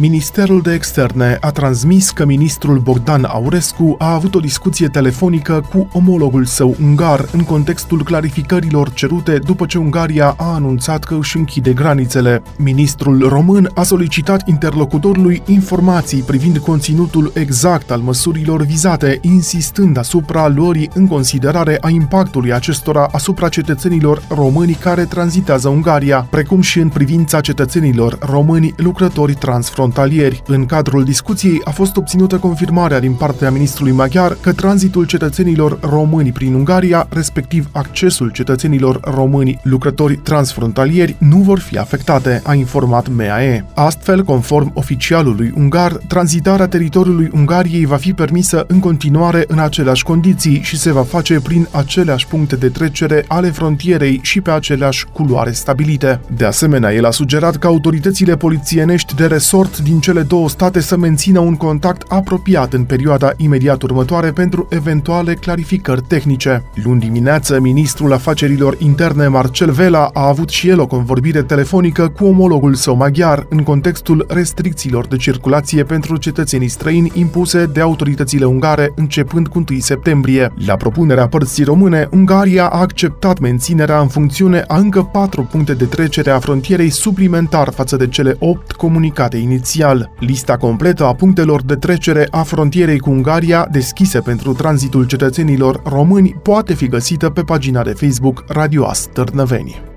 Ministerul de Externe a transmis că ministrul Bogdan Aurescu a avut o discuție telefonică cu omologul său ungar în contextul clarificărilor cerute după ce Ungaria a anunțat că își închide granițele. Ministrul român a solicitat interlocutorului informații privind conținutul exact al măsurilor vizate, insistând asupra luării în considerare a impactului acestora asupra cetățenilor români care tranzitează Ungaria, precum și în privința cetățenilor români lucrători transfrontalieri transfrontalieri. În cadrul discuției a fost obținută confirmarea din partea ministrului maghiar că tranzitul cetățenilor români prin Ungaria, respectiv accesul cetățenilor români lucrători transfrontalieri, nu vor fi afectate, a informat MAE. Astfel, conform oficialului ungar, tranzitarea teritoriului Ungariei va fi permisă în continuare în aceleași condiții și se va face prin aceleași puncte de trecere ale frontierei și pe aceleași culoare stabilite. De asemenea, el a sugerat că autoritățile polițienești de resort din cele două state să mențină un contact apropiat în perioada imediat următoare pentru eventuale clarificări tehnice. Luni dimineață, ministrul afacerilor interne Marcel Vela a avut și el o convorbire telefonică cu omologul său maghiar în contextul restricțiilor de circulație pentru cetățenii străini impuse de autoritățile ungare începând cu 1 septembrie. La propunerea părții române, Ungaria a acceptat menținerea în funcțiune a încă patru puncte de trecere a frontierei suplimentar față de cele opt comunicate inițial inițial. Lista completă a punctelor de trecere a frontierei cu Ungaria, deschise pentru tranzitul cetățenilor români, poate fi găsită pe pagina de Facebook Radio Astărnăveni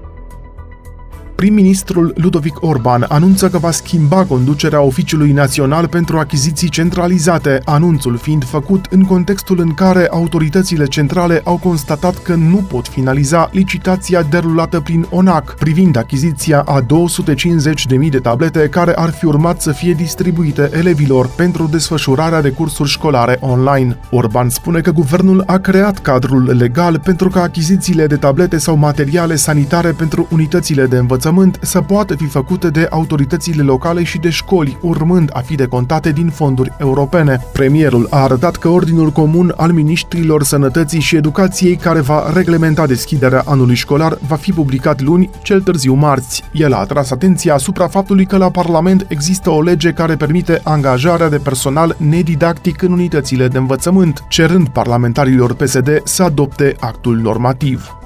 prim-ministrul Ludovic Orban anunță că va schimba conducerea Oficiului Național pentru Achiziții Centralizate, anunțul fiind făcut în contextul în care autoritățile centrale au constatat că nu pot finaliza licitația derulată prin ONAC privind achiziția a 250.000 de tablete care ar fi urmat să fie distribuite elevilor pentru desfășurarea de cursuri școlare online. Orban spune că guvernul a creat cadrul legal pentru ca achizițiile de tablete sau materiale sanitare pentru unitățile de învățământ învățământ să poată fi făcute de autoritățile locale și de școli, urmând a fi decontate din fonduri europene. Premierul a arătat că Ordinul Comun al Ministrilor Sănătății și Educației, care va reglementa deschiderea anului școlar, va fi publicat luni, cel târziu marți. El a atras atenția asupra faptului că la Parlament există o lege care permite angajarea de personal nedidactic în unitățile de învățământ, cerând parlamentarilor PSD să adopte actul normativ.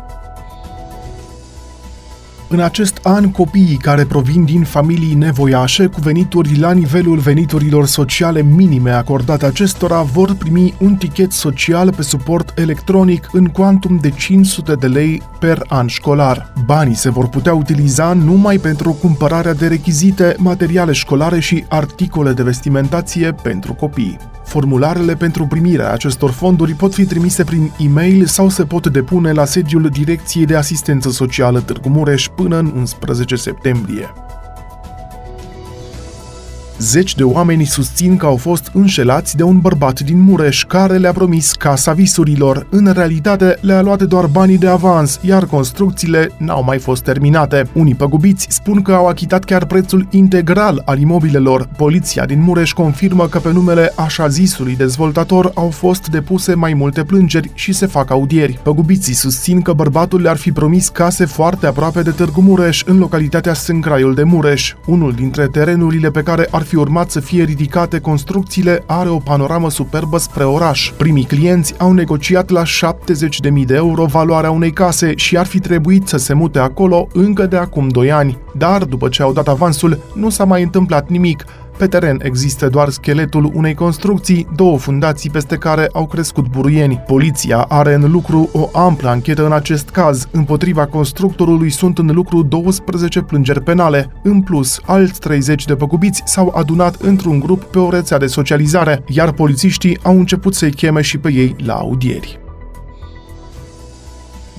În acest an, copiii care provin din familii nevoiașe cu venituri la nivelul veniturilor sociale minime acordate acestora vor primi un tichet social pe suport electronic în cuantum de 500 de lei per an școlar. Banii se vor putea utiliza numai pentru cumpărarea de rechizite, materiale școlare și articole de vestimentație pentru copii. Formularele pentru primirea acestor fonduri pot fi trimise prin e-mail sau se pot depune la sediul Direcției de Asistență Socială Târgu Mureș până în 11 septembrie. Zeci de oameni susțin că au fost înșelați de un bărbat din Mureș care le-a promis casa visurilor. În realitate, le-a luat doar banii de avans, iar construcțiile n-au mai fost terminate. Unii păgubiți spun că au achitat chiar prețul integral al imobilelor. Poliția din Mureș confirmă că pe numele așa zisului dezvoltator au fost depuse mai multe plângeri și se fac audieri. Păgubiții susțin că bărbatul le-ar fi promis case foarte aproape de Târgu Mureș, în localitatea Sâncraiul de Mureș. Unul dintre terenurile pe care ar fi urmat să fie ridicate construcțiile are o panoramă superbă spre oraș. Primii clienți au negociat la 70.000 de euro valoarea unei case și ar fi trebuit să se mute acolo încă de acum 2 ani. Dar, după ce au dat avansul, nu s-a mai întâmplat nimic, pe teren există doar scheletul unei construcții, două fundații peste care au crescut buruieni. Poliția are în lucru o amplă anchetă în acest caz. Împotriva constructorului sunt în lucru 12 plângeri penale. În plus, alți 30 de păcubiți s-au adunat într-un grup pe o rețea de socializare, iar polițiștii au început să-i cheme și pe ei la audieri.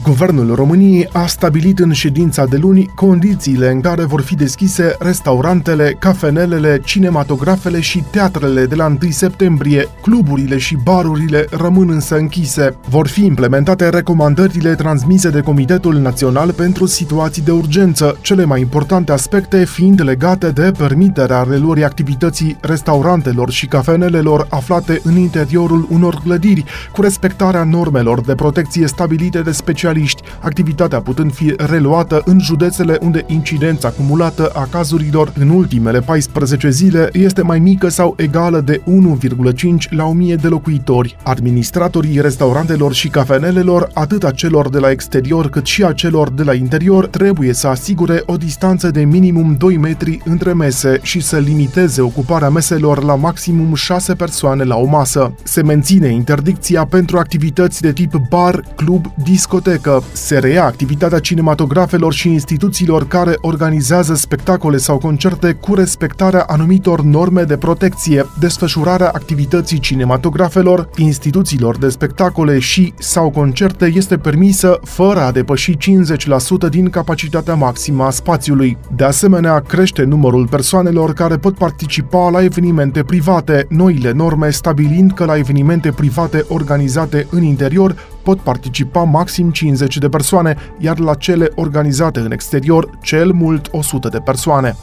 Guvernul României a stabilit în ședința de luni condițiile în care vor fi deschise restaurantele, cafenelele, cinematografele și teatrele de la 1 septembrie. Cluburile și barurile rămân însă închise. Vor fi implementate recomandările transmise de Comitetul Național pentru Situații de Urgență, cele mai importante aspecte fiind legate de permiterea reluării activității restaurantelor și cafenelelor aflate în interiorul unor clădiri, cu respectarea normelor de protecție stabilite de specialiști specialiști, activitatea putând fi reluată în județele unde incidența acumulată a cazurilor în ultimele 14 zile este mai mică sau egală de 1,5 la 1000 de locuitori. Administratorii restaurantelor și cafenelelor, atât a celor de la exterior cât și a celor de la interior, trebuie să asigure o distanță de minimum 2 metri între mese și să limiteze ocuparea meselor la maximum 6 persoane la o masă. Se menține interdicția pentru activități de tip bar, club, discotecă. Se reia activitatea cinematografelor și instituțiilor care organizează spectacole sau concerte cu respectarea anumitor norme de protecție, desfășurarea activității cinematografelor, instituțiilor de spectacole și sau concerte este permisă fără a depăși 50% din capacitatea maximă a spațiului. De asemenea, crește numărul persoanelor care pot participa la evenimente private, noile norme stabilind că la evenimente private organizate în interior pot participa maxim 50 de persoane, iar la cele organizate în exterior, cel mult 100 de persoane.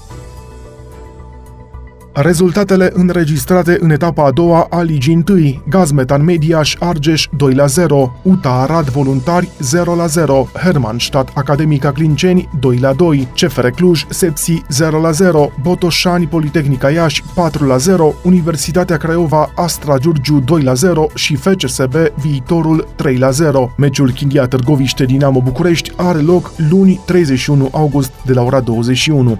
Rezultatele înregistrate în etapa a doua a ligii întâi. Gazmetan Mediaș Argeș 2 la 0, UTA Arad Voluntari 0 la 0, Hermannstadt Academica Clinceni 2 la 2, CFR Cluj Sepsi 0 la 0, Botoșani Politehnica Iași 4 la 0, Universitatea Craiova Astra Giurgiu 2 la 0 și FCSB Viitorul 3 la 0. Meciul Chindia Târgoviște Dinamo București are loc luni 31 august de la ora 21.